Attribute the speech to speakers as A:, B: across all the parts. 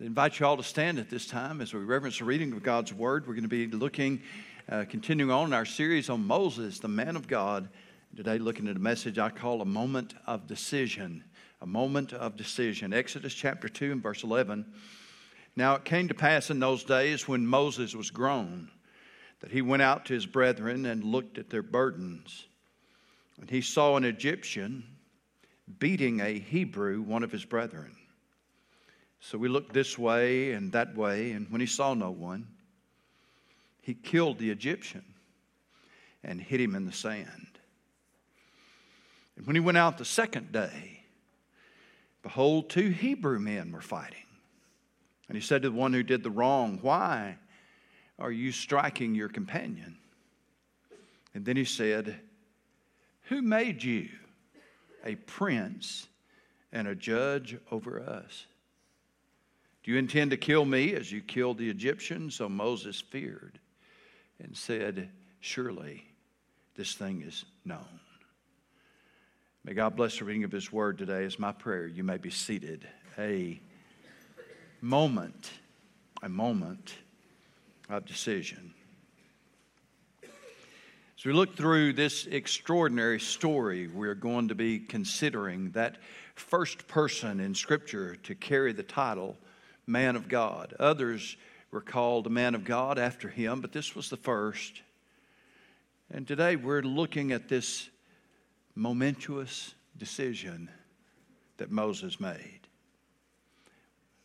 A: I invite you all to stand at this time as we reverence the reading of God's Word. We're going to be looking, uh, continuing on in our series on Moses, the man of God. Today, looking at a message I call a moment of decision. A moment of decision. Exodus chapter 2 and verse 11. Now it came to pass in those days when Moses was grown that he went out to his brethren and looked at their burdens. And he saw an Egyptian beating a Hebrew, one of his brethren. So we looked this way and that way, and when he saw no one, he killed the Egyptian and hid him in the sand. And when he went out the second day, behold, two Hebrew men were fighting. And he said to the one who did the wrong, Why are you striking your companion? And then he said, Who made you a prince and a judge over us? Do you intend to kill me as you killed the Egyptians? So Moses feared and said, Surely this thing is known. May God bless the reading of His word today as my prayer. You may be seated. A moment, a moment of decision. As we look through this extraordinary story, we're going to be considering that first person in Scripture to carry the title man of God. Others were called a man of God after him, but this was the first. And today we're looking at this momentous decision that Moses made.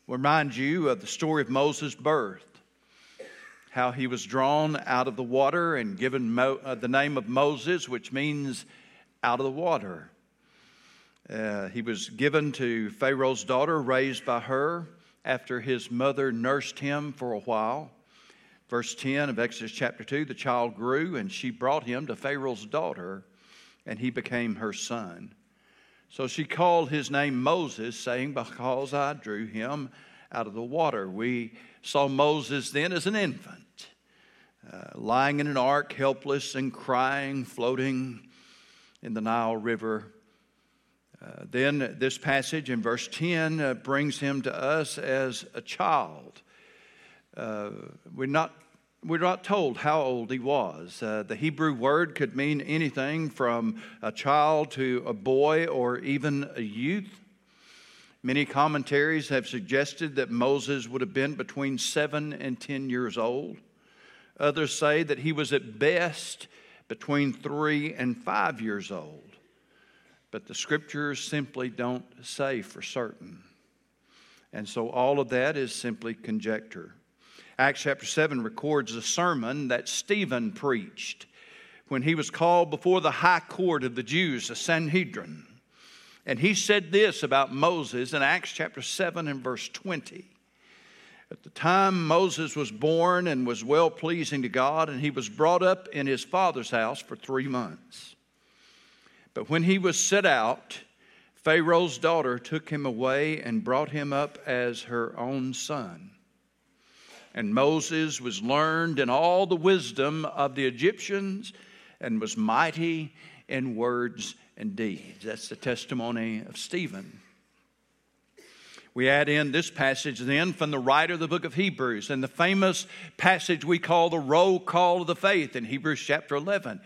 A: We'll remind you of the story of Moses' birth, how he was drawn out of the water and given Mo- uh, the name of Moses, which means out of the water. Uh, he was given to Pharaoh's daughter, raised by her after his mother nursed him for a while. Verse 10 of Exodus chapter 2 the child grew, and she brought him to Pharaoh's daughter, and he became her son. So she called his name Moses, saying, Because I drew him out of the water. We saw Moses then as an infant, uh, lying in an ark, helpless and crying, floating in the Nile River. Uh, then this passage in verse 10 uh, brings him to us as a child. Uh, we're, not, we're not told how old he was. Uh, the Hebrew word could mean anything from a child to a boy or even a youth. Many commentaries have suggested that Moses would have been between seven and 10 years old. Others say that he was at best between three and five years old but the scriptures simply don't say for certain. And so all of that is simply conjecture. Acts chapter 7 records a sermon that Stephen preached when he was called before the high court of the Jews, the Sanhedrin. And he said this about Moses in Acts chapter 7 and verse 20. At the time Moses was born and was well pleasing to God, and he was brought up in his father's house for three months. But when he was set out, Pharaoh's daughter took him away and brought him up as her own son. And Moses was learned in all the wisdom of the Egyptians and was mighty in words and deeds. That's the testimony of Stephen. We add in this passage then from the writer of the book of Hebrews and the famous passage we call the roll call of the faith in Hebrews chapter 11.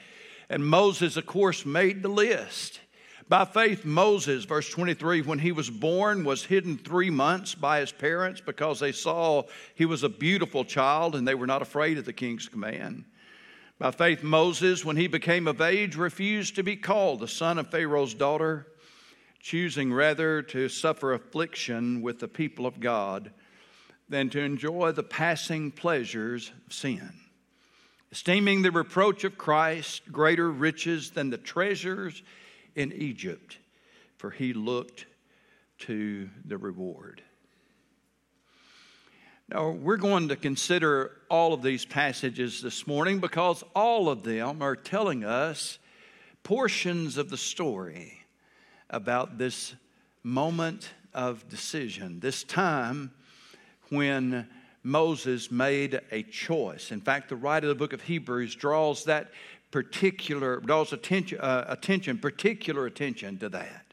A: And Moses, of course, made the list. By faith, Moses, verse 23, when he was born, was hidden three months by his parents because they saw he was a beautiful child and they were not afraid of the king's command. By faith, Moses, when he became of age, refused to be called the son of Pharaoh's daughter, choosing rather to suffer affliction with the people of God than to enjoy the passing pleasures of sin esteeming the reproach of Christ greater riches than the treasures in Egypt, for he looked to the reward. Now, we're going to consider all of these passages this morning because all of them are telling us portions of the story about this moment of decision, this time when Moses made a choice. In fact, the writer of the book of Hebrews draws that particular, draws attention, uh, attention, particular attention to that.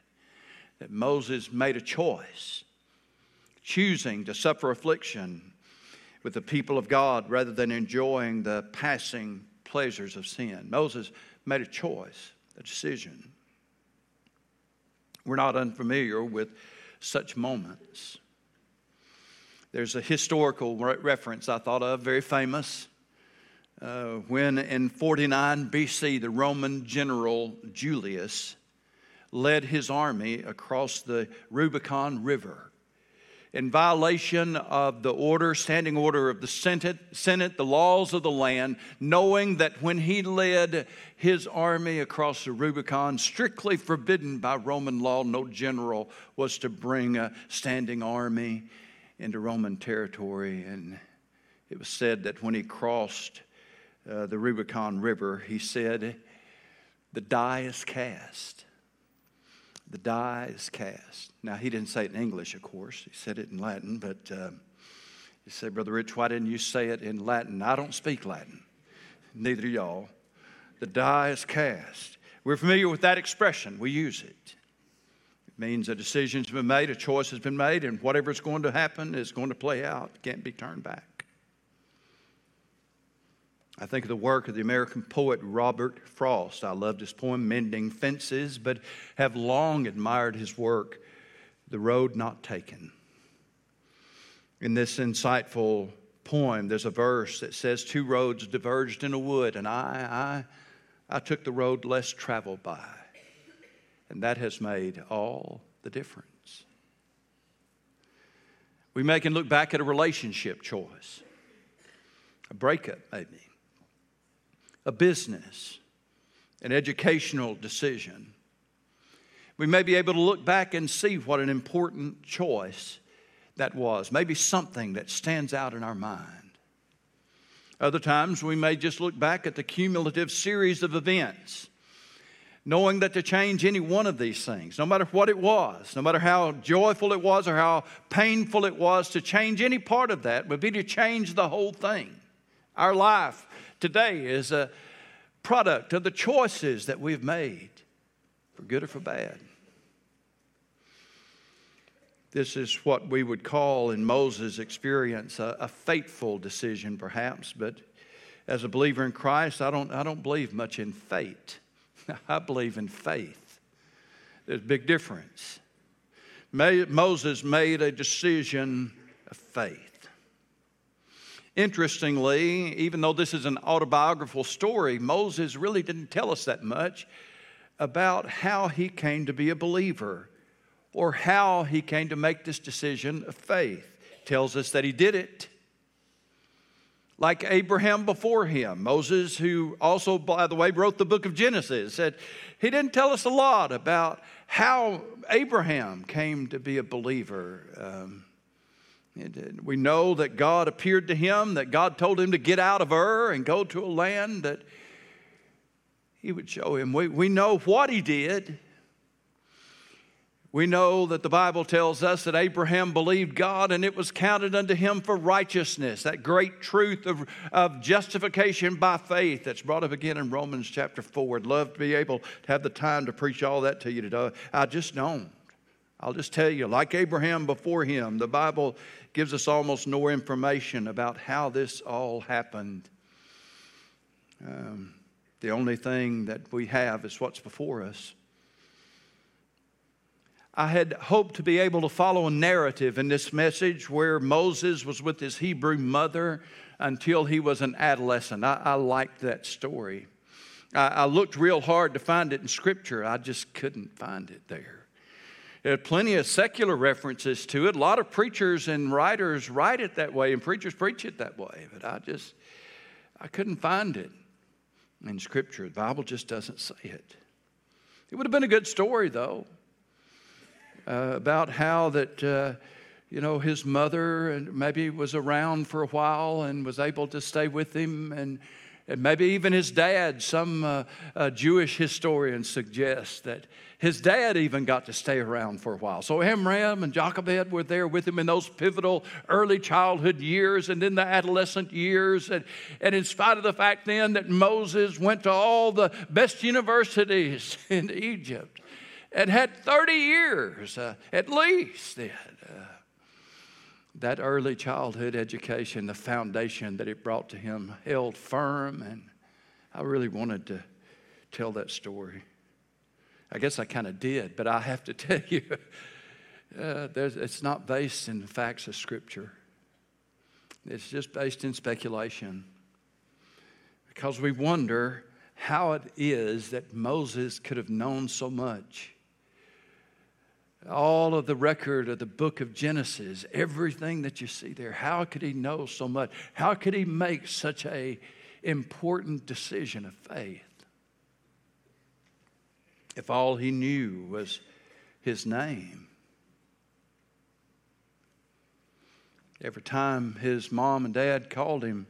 A: That Moses made a choice. choosing to suffer affliction with the people of God rather than enjoying the passing pleasures of sin. Moses made a choice, a decision. We're not unfamiliar with such moments. There's a historical reference I thought of, very famous. Uh, when in 49 BC, the Roman general Julius led his army across the Rubicon River in violation of the order, standing order of the Senate, Senate, the laws of the land, knowing that when he led his army across the Rubicon, strictly forbidden by Roman law, no general was to bring a standing army into Roman territory. And it was said that when he crossed uh, the Rubicon River, he said, The die is cast the die is cast. Now, he didn't say it in English, of course. He said it in Latin, but uh, he said, Brother Rich, why didn't you say it in Latin? I don't speak Latin. Neither do y'all. The die is cast. We're familiar with that expression, we use it. Means a decision's been made, a choice has been made, and whatever's going to happen is going to play out, can't be turned back. I think of the work of the American poet Robert Frost. I loved his poem, Mending Fences, but have long admired his work, The Road Not Taken. In this insightful poem, there's a verse that says, Two roads diverged in a wood, and I, I, I took the road less traveled by. And that has made all the difference. We may can look back at a relationship choice, a breakup, maybe a business, an educational decision. We may be able to look back and see what an important choice that was, maybe something that stands out in our mind. Other times, we may just look back at the cumulative series of events, knowing that to change any one of these things, no matter what it was, no matter how joyful it was or how painful it was, to change any part of that would be to change the whole thing. Our life today is a product of the choices that we've made, for good or for bad. This is what we would call, in Moses' experience, a, a faithful decision, perhaps. But as a believer in Christ, I don't, I don't believe much in fate. I believe in faith. There's a big difference. Moses made a decision of faith. Interestingly, even though this is an autobiographical story, Moses really didn't tell us that much about how he came to be a believer or how he came to make this decision of faith. tells us that he did it. Like Abraham before him, Moses, who also, by the way, wrote the book of Genesis, said he didn't tell us a lot about how Abraham came to be a believer. Um, we know that God appeared to him, that God told him to get out of Ur and go to a land that he would show him. We, we know what he did. We know that the Bible tells us that Abraham believed God and it was counted unto him for righteousness. That great truth of, of justification by faith that's brought up again in Romans chapter 4. I'd love to be able to have the time to preach all that to you today. I just don't. I'll just tell you, like Abraham before him, the Bible gives us almost no information about how this all happened. Um, the only thing that we have is what's before us. I had hoped to be able to follow a narrative in this message where Moses was with his Hebrew mother until he was an adolescent. I, I liked that story. I, I looked real hard to find it in Scripture, I just couldn't find it there. There are plenty of secular references to it. A lot of preachers and writers write it that way, and preachers preach it that way. But I just, I couldn't find it in Scripture. The Bible just doesn't say it. It would have been a good story, though, uh, about how that, uh, you know, his mother maybe was around for a while and was able to stay with him and and maybe even his dad, some uh, uh, Jewish historians suggest that his dad even got to stay around for a while. So Amram and Jochebed were there with him in those pivotal early childhood years and then the adolescent years. And, and in spite of the fact then that Moses went to all the best universities in Egypt and had 30 years uh, at least then. Uh, that early childhood education, the foundation that it brought to him, held firm. And I really wanted to tell that story. I guess I kind of did, but I have to tell you, uh, it's not based in the facts of Scripture. It's just based in speculation. Because we wonder how it is that Moses could have known so much all of the record of the book of Genesis, everything that you see there. How could he know so much? How could he make such a important decision of faith? If all he knew was his name. Every time his mom and dad called him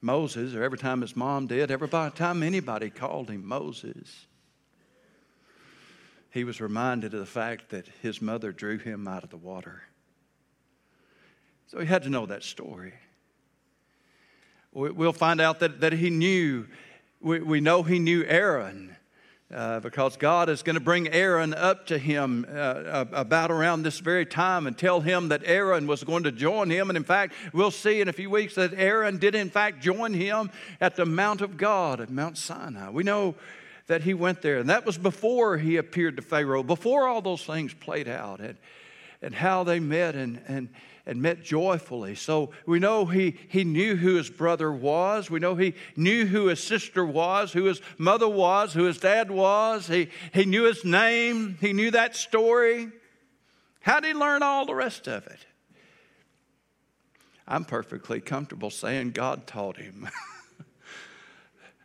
A: Moses, or every time his mom did, every time anybody called him Moses, he was reminded of the fact that his mother drew him out of the water. So he had to know that story. We'll find out that, that he knew, we, we know he knew Aaron. Uh, because God is going to bring Aaron up to him uh, about around this very time and tell him that Aaron was going to join him. And in fact, we'll see in a few weeks that Aaron did, in fact, join him at the Mount of God at Mount Sinai. We know that he went there. And that was before he appeared to Pharaoh, before all those things played out and, and how they met and, and, and met joyfully. So we know he, he knew who his brother was. We know he knew who his sister was, who his mother was, who his dad was. He, he knew his name. He knew that story. How did he learn all the rest of it? I'm perfectly comfortable saying God taught him.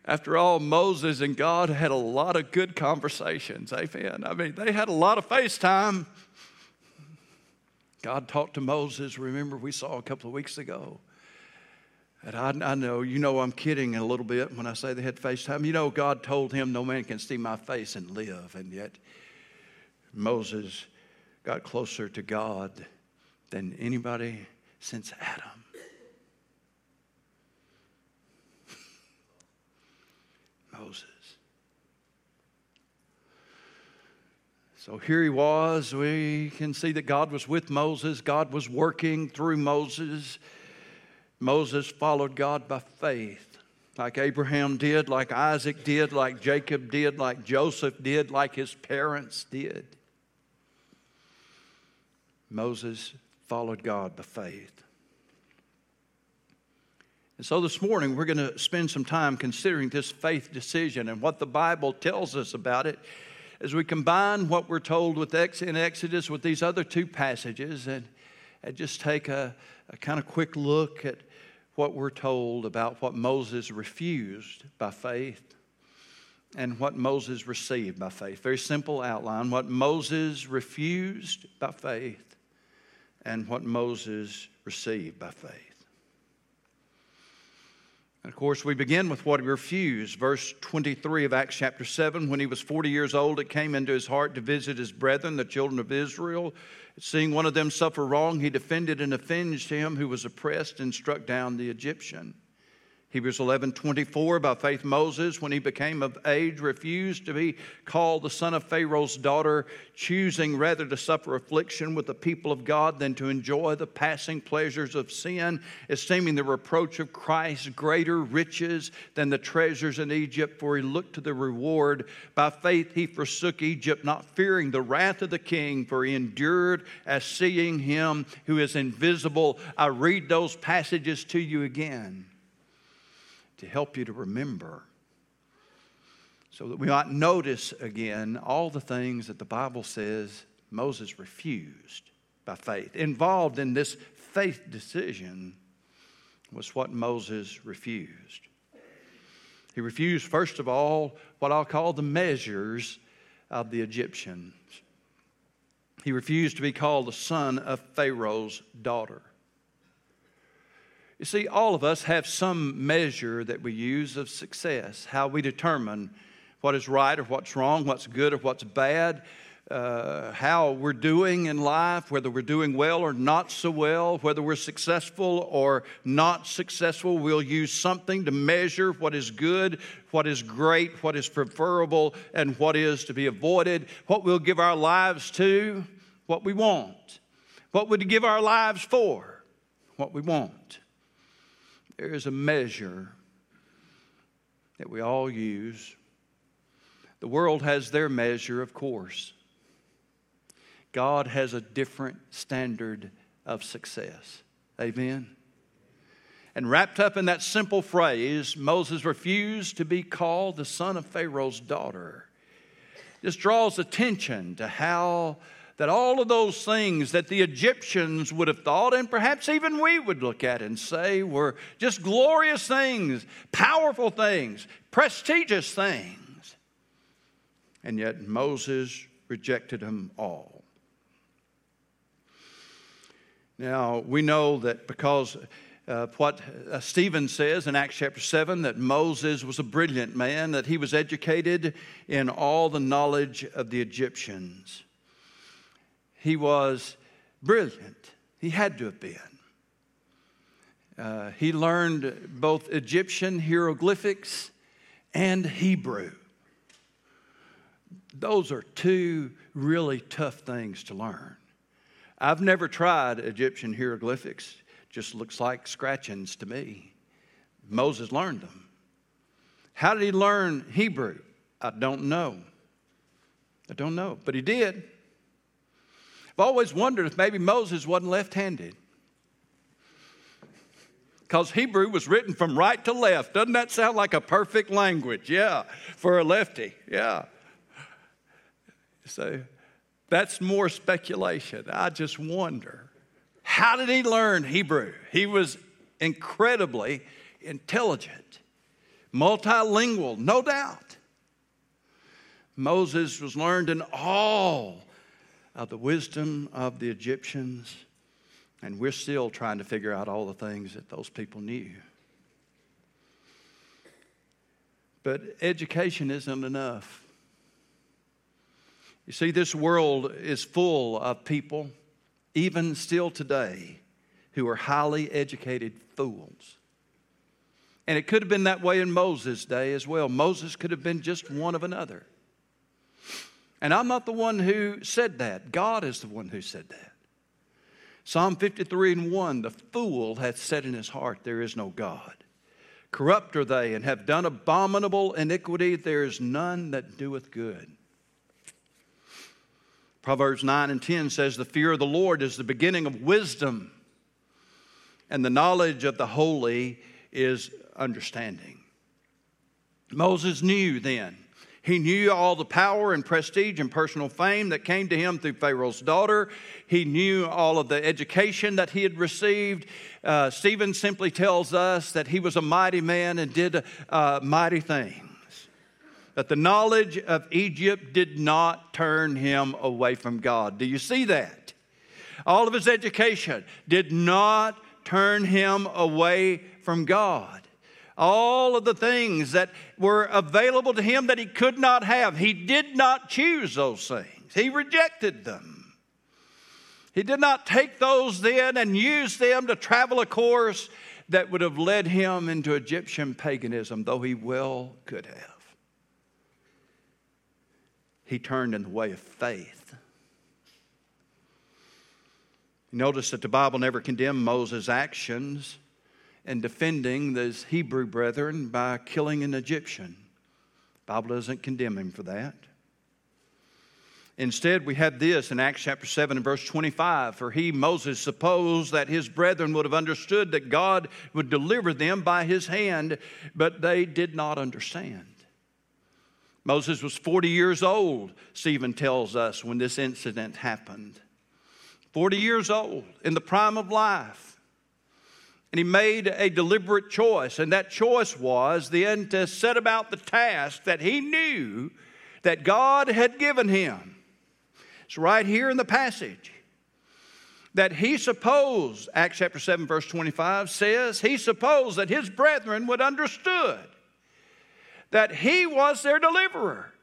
A: After all, Moses and God had a lot of good conversations. Amen. I mean, they had a lot of FaceTime. God talked to Moses, remember, we saw a couple of weeks ago. And I, I, know, you know, I'm kidding a little bit when I say they had FaceTime. You know, God told him, No man can see my face and live. And yet, Moses got closer to God than anybody since Adam. Moses. So here he was. We can see that God was with Moses, God was working through Moses. Moses followed God by faith, like Abraham did, like Isaac did, like Jacob did, like Joseph did, like his parents did. Moses followed God by faith. And so this morning, we're going to spend some time considering this faith decision and what the Bible tells us about it as we combine what we're told with Ex- in Exodus with these other two passages and, and just take a, a kind of quick look at what we're told about what Moses refused by faith and what Moses received by faith. Very simple outline what Moses refused by faith and what Moses received by faith. And of course, we begin with what he refused. Verse 23 of Acts chapter 7 When he was 40 years old, it came into his heart to visit his brethren, the children of Israel. Seeing one of them suffer wrong, he defended and avenged him who was oppressed and struck down the Egyptian. Hebrews 11 24, by faith, Moses, when he became of age, refused to be called the son of Pharaoh's daughter, choosing rather to suffer affliction with the people of God than to enjoy the passing pleasures of sin, esteeming the reproach of Christ greater riches than the treasures in Egypt, for he looked to the reward. By faith, he forsook Egypt, not fearing the wrath of the king, for he endured as seeing him who is invisible. I read those passages to you again to help you to remember so that we might notice again all the things that the Bible says Moses refused by faith. Involved in this faith decision was what Moses refused. He refused, first of all, what I'll call the measures of the Egyptians. He refused to be called the son of Pharaoh's daughter. You see, all of us have some measure that we use of success, how we determine what is right or what's wrong, what's good or what's bad, uh, how we're doing in life, whether we're doing well or not so well, whether we're successful or not successful. We'll use something to measure what is good, what is great, what is preferable, and what is to be avoided, what we'll give our lives to, what we want. What would give our lives for? What we want. There is a measure that we all use. The world has their measure, of course. God has a different standard of success. Amen. And wrapped up in that simple phrase, Moses refused to be called the son of Pharaoh's daughter. This draws attention to how that all of those things that the Egyptians would have thought, and perhaps even we would look at and say, were just glorious things, powerful things, prestigious things. And yet Moses rejected them all. Now, we know that because uh, what uh, Stephen says in Acts chapter 7 that Moses was a brilliant man, that he was educated in all the knowledge of the Egyptians. He was brilliant. He had to have been. Uh, he learned both Egyptian hieroglyphics and Hebrew. Those are two really tough things to learn. I've never tried Egyptian hieroglyphics just looks like scratchings to me. Moses learned them. How did he learn Hebrew? I don't know. I don't know, but he did. I've always wondered if maybe Moses wasn't left handed. Because Hebrew was written from right to left. Doesn't that sound like a perfect language? Yeah, for a lefty. Yeah. So that's more speculation. I just wonder. How did he learn Hebrew? He was incredibly intelligent, multilingual, no doubt. Moses was learned in all of the wisdom of the Egyptians, and we're still trying to figure out all the things that those people knew. But education isn't enough. You see, this world is full of people even still today, who are highly educated fools. And it could have been that way in Moses' day as well. Moses could have been just one of another. And I'm not the one who said that. God is the one who said that. Psalm 53 and 1 The fool hath said in his heart, There is no God. Corrupt are they and have done abominable iniquity. There is none that doeth good. Proverbs 9 and 10 says, The fear of the Lord is the beginning of wisdom, and the knowledge of the holy is understanding. Moses knew then. He knew all the power and prestige and personal fame that came to him through Pharaoh's daughter. He knew all of the education that he had received. Uh, Stephen simply tells us that he was a mighty man and did uh, mighty things that the knowledge of Egypt did not turn him away from God. Do you see that? All of his education did not turn him away from God. All of the things that were available to him that he could not have, he did not choose those things. He rejected them. He did not take those then and use them to travel a course that would have led him into Egyptian paganism, though he well could have he turned in the way of faith. Notice that the Bible never condemned Moses' actions in defending those Hebrew brethren by killing an Egyptian. The Bible doesn't condemn him for that. Instead, we have this in Acts chapter 7 and verse 25. For he, Moses, supposed that his brethren would have understood that God would deliver them by his hand, but they did not understand. Moses was 40 years old, Stephen tells us, when this incident happened. 40 years old, in the prime of life. And he made a deliberate choice, and that choice was then to set about the task that he knew that God had given him. It's right here in the passage that he supposed, Acts chapter 7, verse 25 says, he supposed that his brethren would understood that he was their deliverer.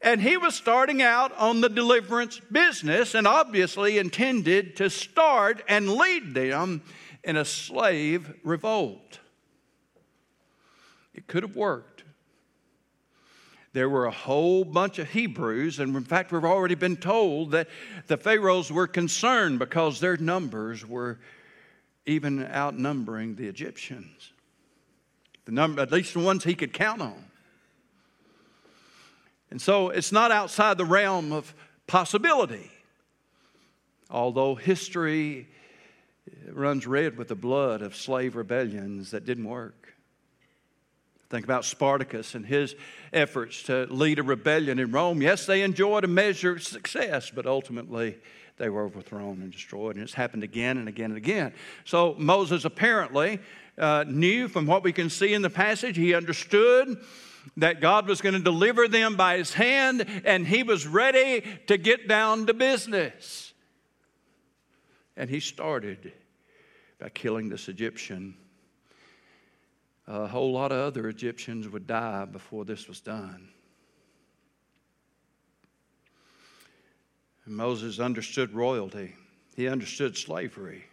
A: And he was starting out on the deliverance business and obviously intended to start and lead them in a slave revolt. It could have worked. there were a whole bunch of Hebrews, and in fact, we've already been told that the Pharaohs were concerned because their numbers were even outnumbering the Egyptians. The number, at least the ones he could count on. And so it's not outside the realm of possibility. Although history runs red with the blood of slave rebellions that didn't work. Think about Spartacus and his efforts to lead a rebellion in Rome. Yes, they enjoyed a measure of success, but ultimately they were overthrown and destroyed. And it's happened again and again and again. So Moses apparently uh, knew from what we can see in the passage, he understood that God was going to deliver them by his hand, and he was ready to get down to business. And he started by killing this Egyptian a whole lot of other Egyptians would die before this was done. And Moses understood royalty, he understood slavery.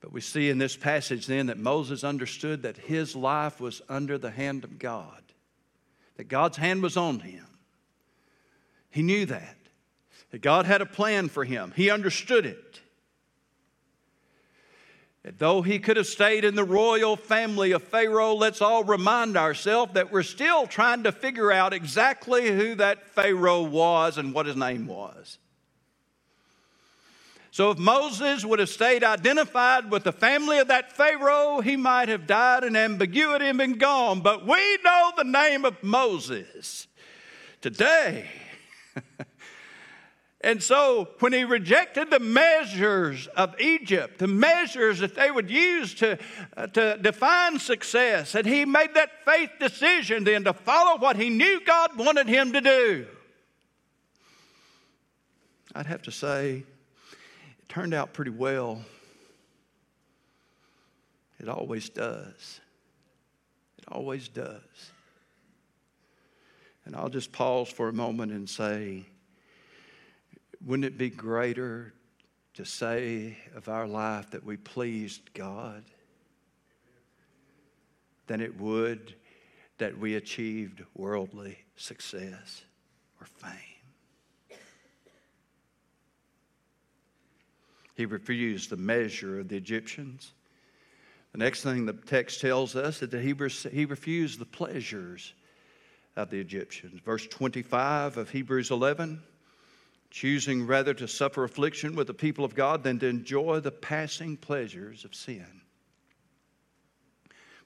A: But we see in this passage then that Moses understood that his life was under the hand of God, that God's hand was on him. He knew that, that God had a plan for him, he understood it. Though he could have stayed in the royal family of Pharaoh, let's all remind ourselves that we're still trying to figure out exactly who that Pharaoh was and what his name was. So, if Moses would have stayed identified with the family of that Pharaoh, he might have died in ambiguity and been gone. But we know the name of Moses today. And so, when he rejected the measures of Egypt, the measures that they would use to, uh, to define success, and he made that faith decision then to follow what he knew God wanted him to do. I'd have to say, it turned out pretty well. It always does. It always does. And I'll just pause for a moment and say, wouldn't it be greater to say of our life that we pleased God than it would that we achieved worldly success or fame? He refused the measure of the Egyptians. The next thing the text tells us is that he, he refused the pleasures of the Egyptians. Verse 25 of Hebrews 11 choosing rather to suffer affliction with the people of God than to enjoy the passing pleasures of sin.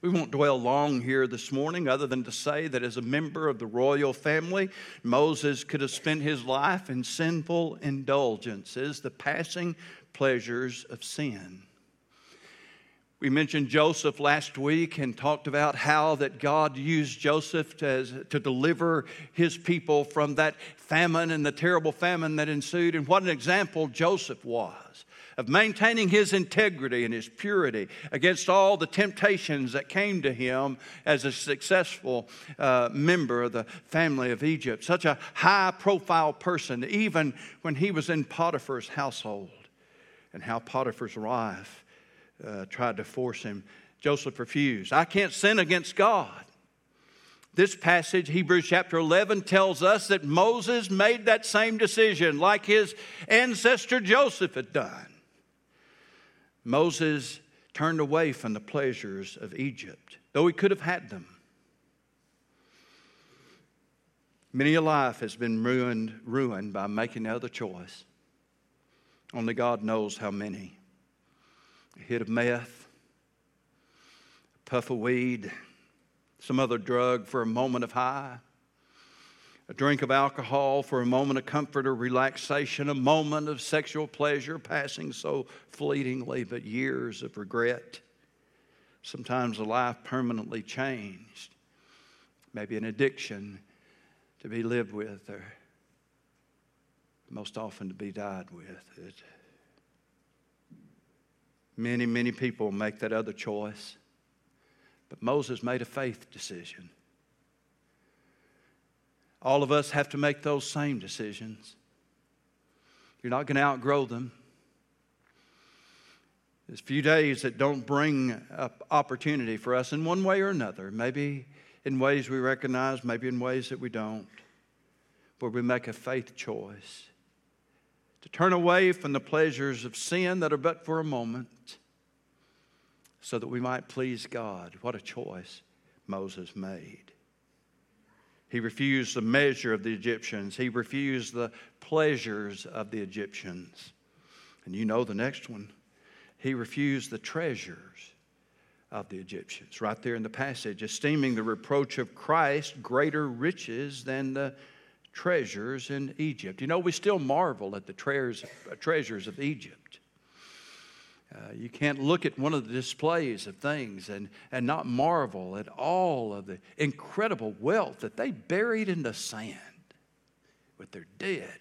A: We won't dwell long here this morning, other than to say that as a member of the royal family, Moses could have spent his life in sinful indulgences, the passing pleasures of sin. We mentioned Joseph last week and talked about how that God used Joseph to, to deliver his people from that famine and the terrible famine that ensued. And what an example Joseph was of maintaining his integrity and his purity against all the temptations that came to him as a successful uh, member of the family of Egypt. Such a high profile person, even when he was in Potiphar's household, and how Potiphar's wife uh, tried to force him. Joseph refused. I can't sin against God. This passage, Hebrews chapter 11, tells us that Moses made that same decision like his ancestor Joseph had done. Moses turned away from the pleasures of Egypt, though he could have had them. Many a life has been ruined, ruined by making the other choice. Only God knows how many a hit of meth, a puff of weed, some other drug for a moment of high, a drink of alcohol for a moment of comfort or relaxation, a moment of sexual pleasure passing so fleetingly, but years of regret. Sometimes a life permanently changed, maybe an addiction to be lived with, or most often to be died with. It, Many, many people make that other choice. But Moses made a faith decision. All of us have to make those same decisions. You're not going to outgrow them. There's few days that don't bring up opportunity for us in one way or another. Maybe in ways we recognize, maybe in ways that we don't, where we make a faith choice to turn away from the pleasures of sin that are but for a moment so that we might please God. What a choice Moses made. He refused the measure of the Egyptians, he refused the pleasures of the Egyptians. And you know the next one. He refused the treasures of the Egyptians. Right there in the passage, esteeming the reproach of Christ greater riches than the treasures in Egypt. You know, we still marvel at the treasures, uh, treasures of Egypt. Uh, you can't look at one of the displays of things and, and not marvel at all of the incredible wealth that they buried in the sand with their dead.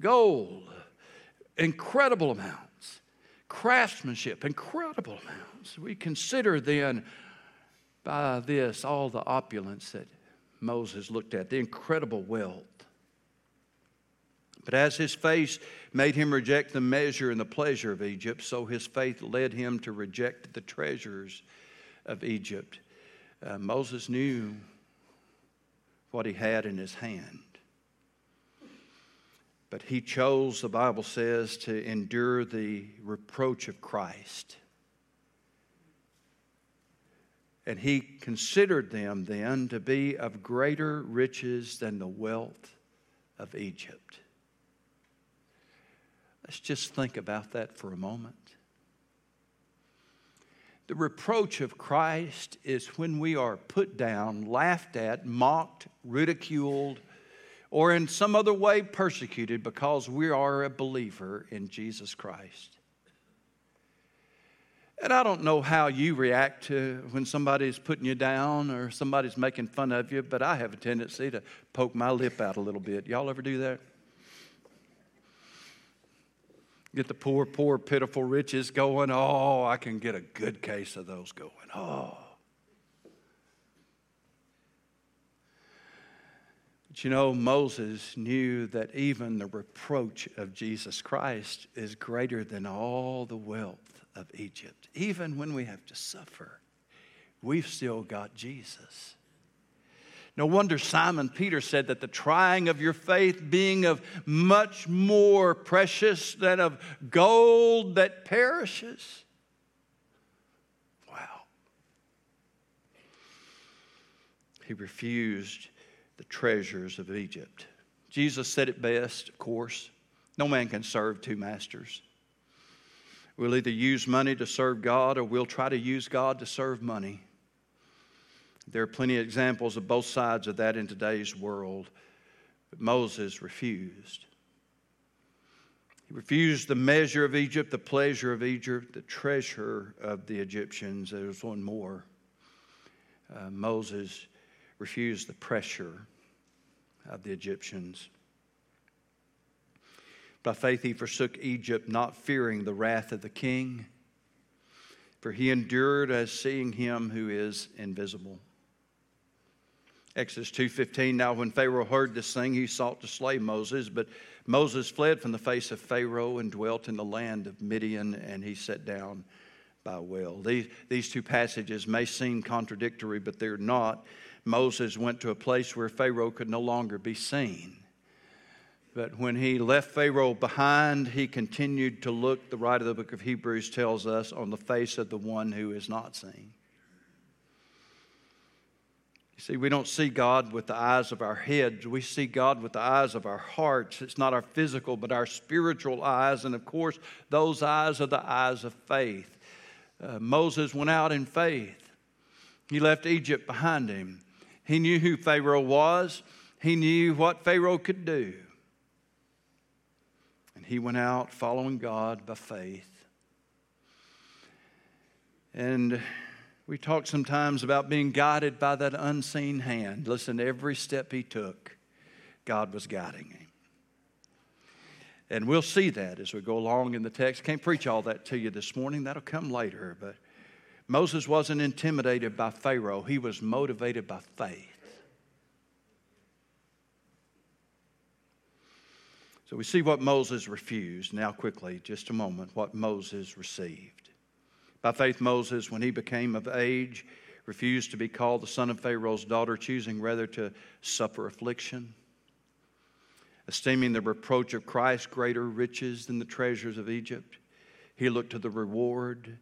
A: Gold, incredible amounts. Craftsmanship, incredible amounts. We consider then by this all the opulence that Moses looked at, the incredible wealth. But as his face made him reject the measure and the pleasure of Egypt, so his faith led him to reject the treasures of Egypt. Uh, Moses knew what he had in his hand. But he chose, the Bible says, to endure the reproach of Christ. And he considered them then to be of greater riches than the wealth of Egypt. Let's just think about that for a moment. The reproach of Christ is when we are put down, laughed at, mocked, ridiculed, or in some other way persecuted because we are a believer in Jesus Christ. And I don't know how you react to when somebody's putting you down or somebody's making fun of you, but I have a tendency to poke my lip out a little bit. Y'all ever do that? Get the poor, poor, pitiful riches going. Oh, I can get a good case of those going. Oh. But you know, Moses knew that even the reproach of Jesus Christ is greater than all the wealth of Egypt. Even when we have to suffer, we've still got Jesus. No wonder Simon Peter said that the trying of your faith being of much more precious than of gold that perishes. Wow. He refused the treasures of Egypt. Jesus said it best, of course. No man can serve two masters. We'll either use money to serve God or we'll try to use God to serve money. There are plenty of examples of both sides of that in today's world. But Moses refused. He refused the measure of Egypt, the pleasure of Egypt, the treasure of the Egyptians. There's one more. Uh, Moses refused the pressure of the Egyptians. By faith, he forsook Egypt, not fearing the wrath of the king, for he endured as seeing him who is invisible. Exodus 2:15 Now when Pharaoh heard this thing he sought to slay Moses but Moses fled from the face of Pharaoh and dwelt in the land of Midian and he sat down by well. These, these two passages may seem contradictory but they're not. Moses went to a place where Pharaoh could no longer be seen. But when he left Pharaoh behind, he continued to look, the writer of the book of Hebrews tells us, on the face of the one who is not seen. See, we don't see God with the eyes of our heads. We see God with the eyes of our hearts. It's not our physical, but our spiritual eyes. And of course, those eyes are the eyes of faith. Uh, Moses went out in faith, he left Egypt behind him. He knew who Pharaoh was, he knew what Pharaoh could do. And he went out following God by faith. And we talk sometimes about being guided by that unseen hand. Listen, every step he took, God was guiding him. And we'll see that as we go along in the text. Can't preach all that to you this morning, that'll come later. But Moses wasn't intimidated by Pharaoh, he was motivated by faith. So we see what Moses refused. Now, quickly, just a moment, what Moses received. By faith, Moses, when he became of age, refused to be called the son of Pharaoh's daughter, choosing rather to suffer affliction. Esteeming the reproach of Christ greater riches than the treasures of Egypt, he looked to the reward.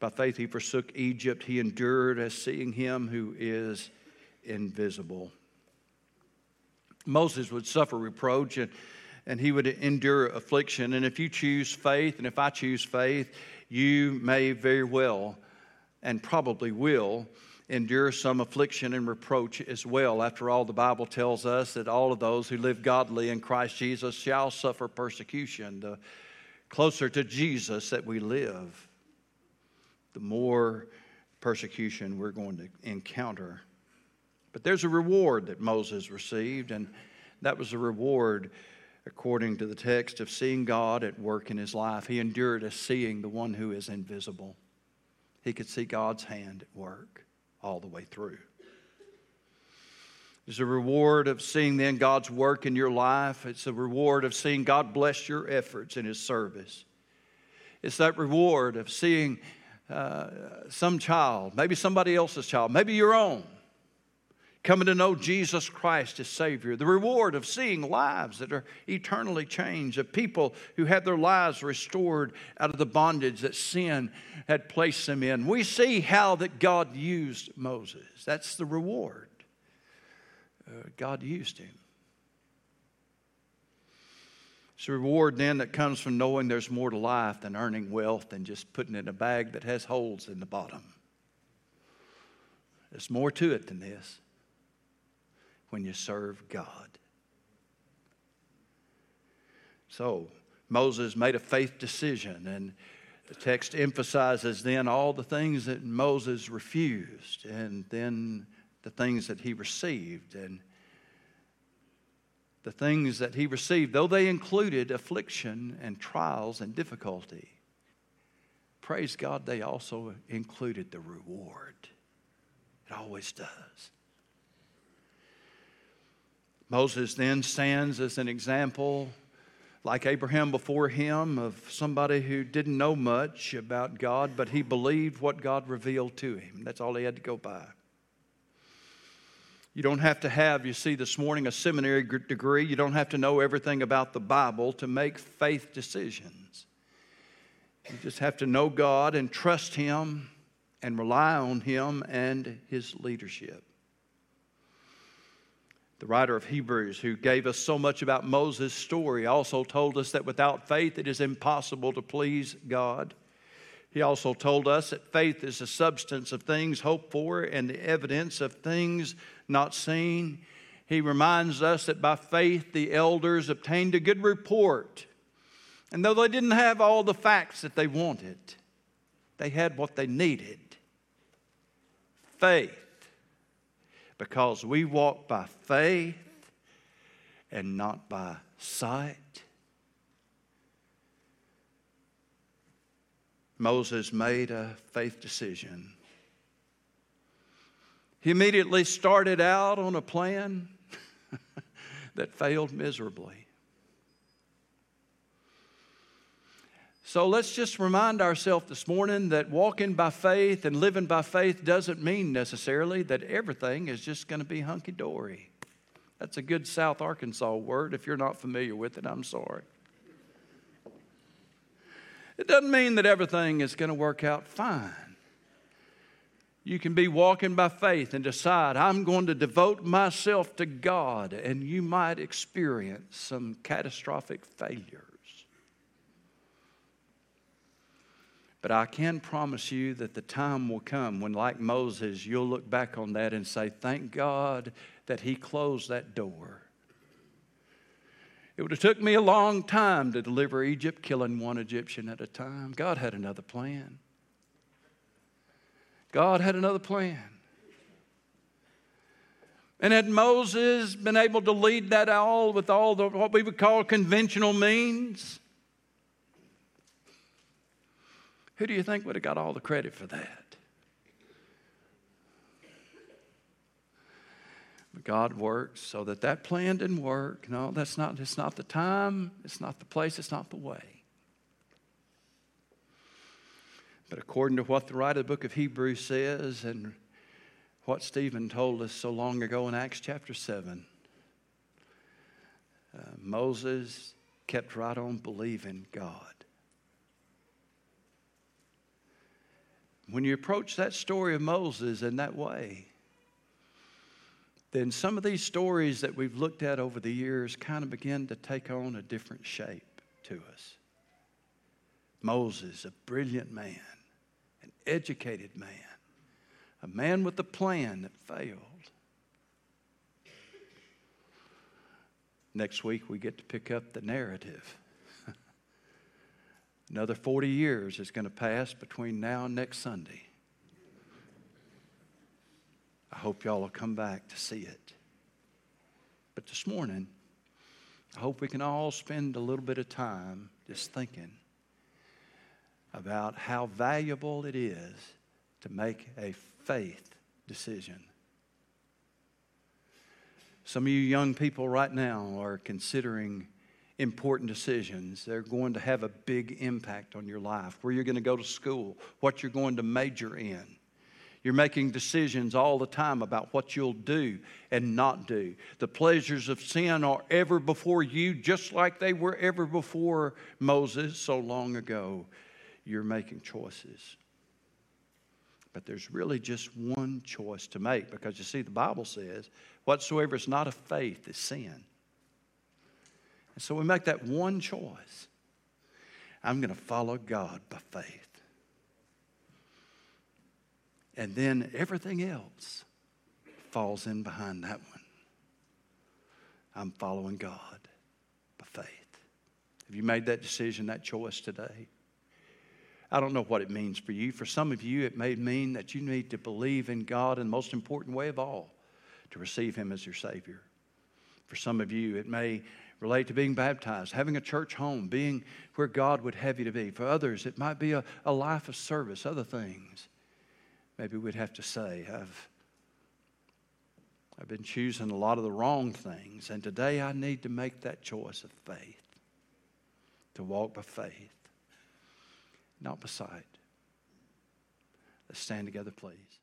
A: By faith, he forsook Egypt. He endured as seeing him who is invisible. Moses would suffer reproach and, and he would endure affliction. And if you choose faith, and if I choose faith, you may very well and probably will endure some affliction and reproach as well. After all, the Bible tells us that all of those who live godly in Christ Jesus shall suffer persecution. The closer to Jesus that we live, the more persecution we're going to encounter. But there's a reward that Moses received, and that was a reward, according to the text, of seeing God at work in his life. He endured as seeing the one who is invisible. He could see God's hand at work all the way through. It's a reward of seeing then God's work in your life. It's a reward of seeing God bless your efforts in His service. It's that reward of seeing uh, some child, maybe somebody else's child, maybe your own, coming to know Jesus Christ as Savior, the reward of seeing lives that are eternally changed, of people who had their lives restored out of the bondage that sin had placed them in. We see how that God used Moses. That's the reward. Uh, God used him. It's a reward then that comes from knowing there's more to life than earning wealth and just putting in a bag that has holes in the bottom. There's more to it than this when you serve God. So, Moses made a faith decision, and the text emphasizes then all the things that Moses refused and then the things that he received. And the things that he received, though they included affliction and trials and difficulty, praise God, they also included the reward. It always does. Moses then stands as an example, like Abraham before him, of somebody who didn't know much about God, but he believed what God revealed to him. That's all he had to go by. You don't have to have, you see, this morning a seminary degree. You don't have to know everything about the Bible to make faith decisions. You just have to know God and trust Him and rely on Him and His leadership. The writer of Hebrews, who gave us so much about Moses' story, also told us that without faith it is impossible to please God. He also told us that faith is the substance of things hoped for and the evidence of things not seen. He reminds us that by faith the elders obtained a good report. And though they didn't have all the facts that they wanted, they had what they needed faith. Because we walk by faith and not by sight. Moses made a faith decision. He immediately started out on a plan that failed miserably. So let's just remind ourselves this morning that walking by faith and living by faith doesn't mean necessarily that everything is just going to be hunky dory. That's a good South Arkansas word. If you're not familiar with it, I'm sorry. It doesn't mean that everything is going to work out fine. You can be walking by faith and decide, I'm going to devote myself to God, and you might experience some catastrophic failures. But I can promise you that the time will come when, like Moses, you'll look back on that and say, Thank God that he closed that door it would have took me a long time to deliver Egypt, killing one Egyptian at a time. God had another plan. God had another plan. And had Moses been able to lead that all with all the what we would call conventional means? Who do you think would have got all the credit for that? But God works so that that plan didn't work. No, that's not, it's not the time, it's not the place, it's not the way. But according to what the writer of the book of Hebrews says, and what Stephen told us so long ago in Acts chapter 7. Uh, Moses kept right on believing God. When you approach that story of Moses in that way, then some of these stories that we've looked at over the years kind of begin to take on a different shape to us. Moses, a brilliant man, an educated man, a man with a plan that failed. Next week, we get to pick up the narrative. Another 40 years is going to pass between now and next Sunday. I hope y'all will come back to see it. But this morning, I hope we can all spend a little bit of time just thinking about how valuable it is to make a faith decision. Some of you young people right now are considering important decisions. They're going to have a big impact on your life, where you're going to go to school, what you're going to major in. You're making decisions all the time about what you'll do and not do. The pleasures of sin are ever before you, just like they were ever before Moses so long ago. You're making choices. But there's really just one choice to make because you see, the Bible says, whatsoever is not of faith is sin. And so we make that one choice. I'm going to follow God by faith. And then everything else falls in behind that one. I'm following God by faith. Have you made that decision, that choice today? I don't know what it means for you. For some of you, it may mean that you need to believe in God in the most important way of all, to receive Him as your Savior. For some of you, it may relate to being baptized, having a church home, being where God would have you to be. For others, it might be a, a life of service, other things. Maybe we'd have to say, I've, I've been choosing a lot of the wrong things, and today I need to make that choice of faith, to walk by faith not beside. Let's stand together, please.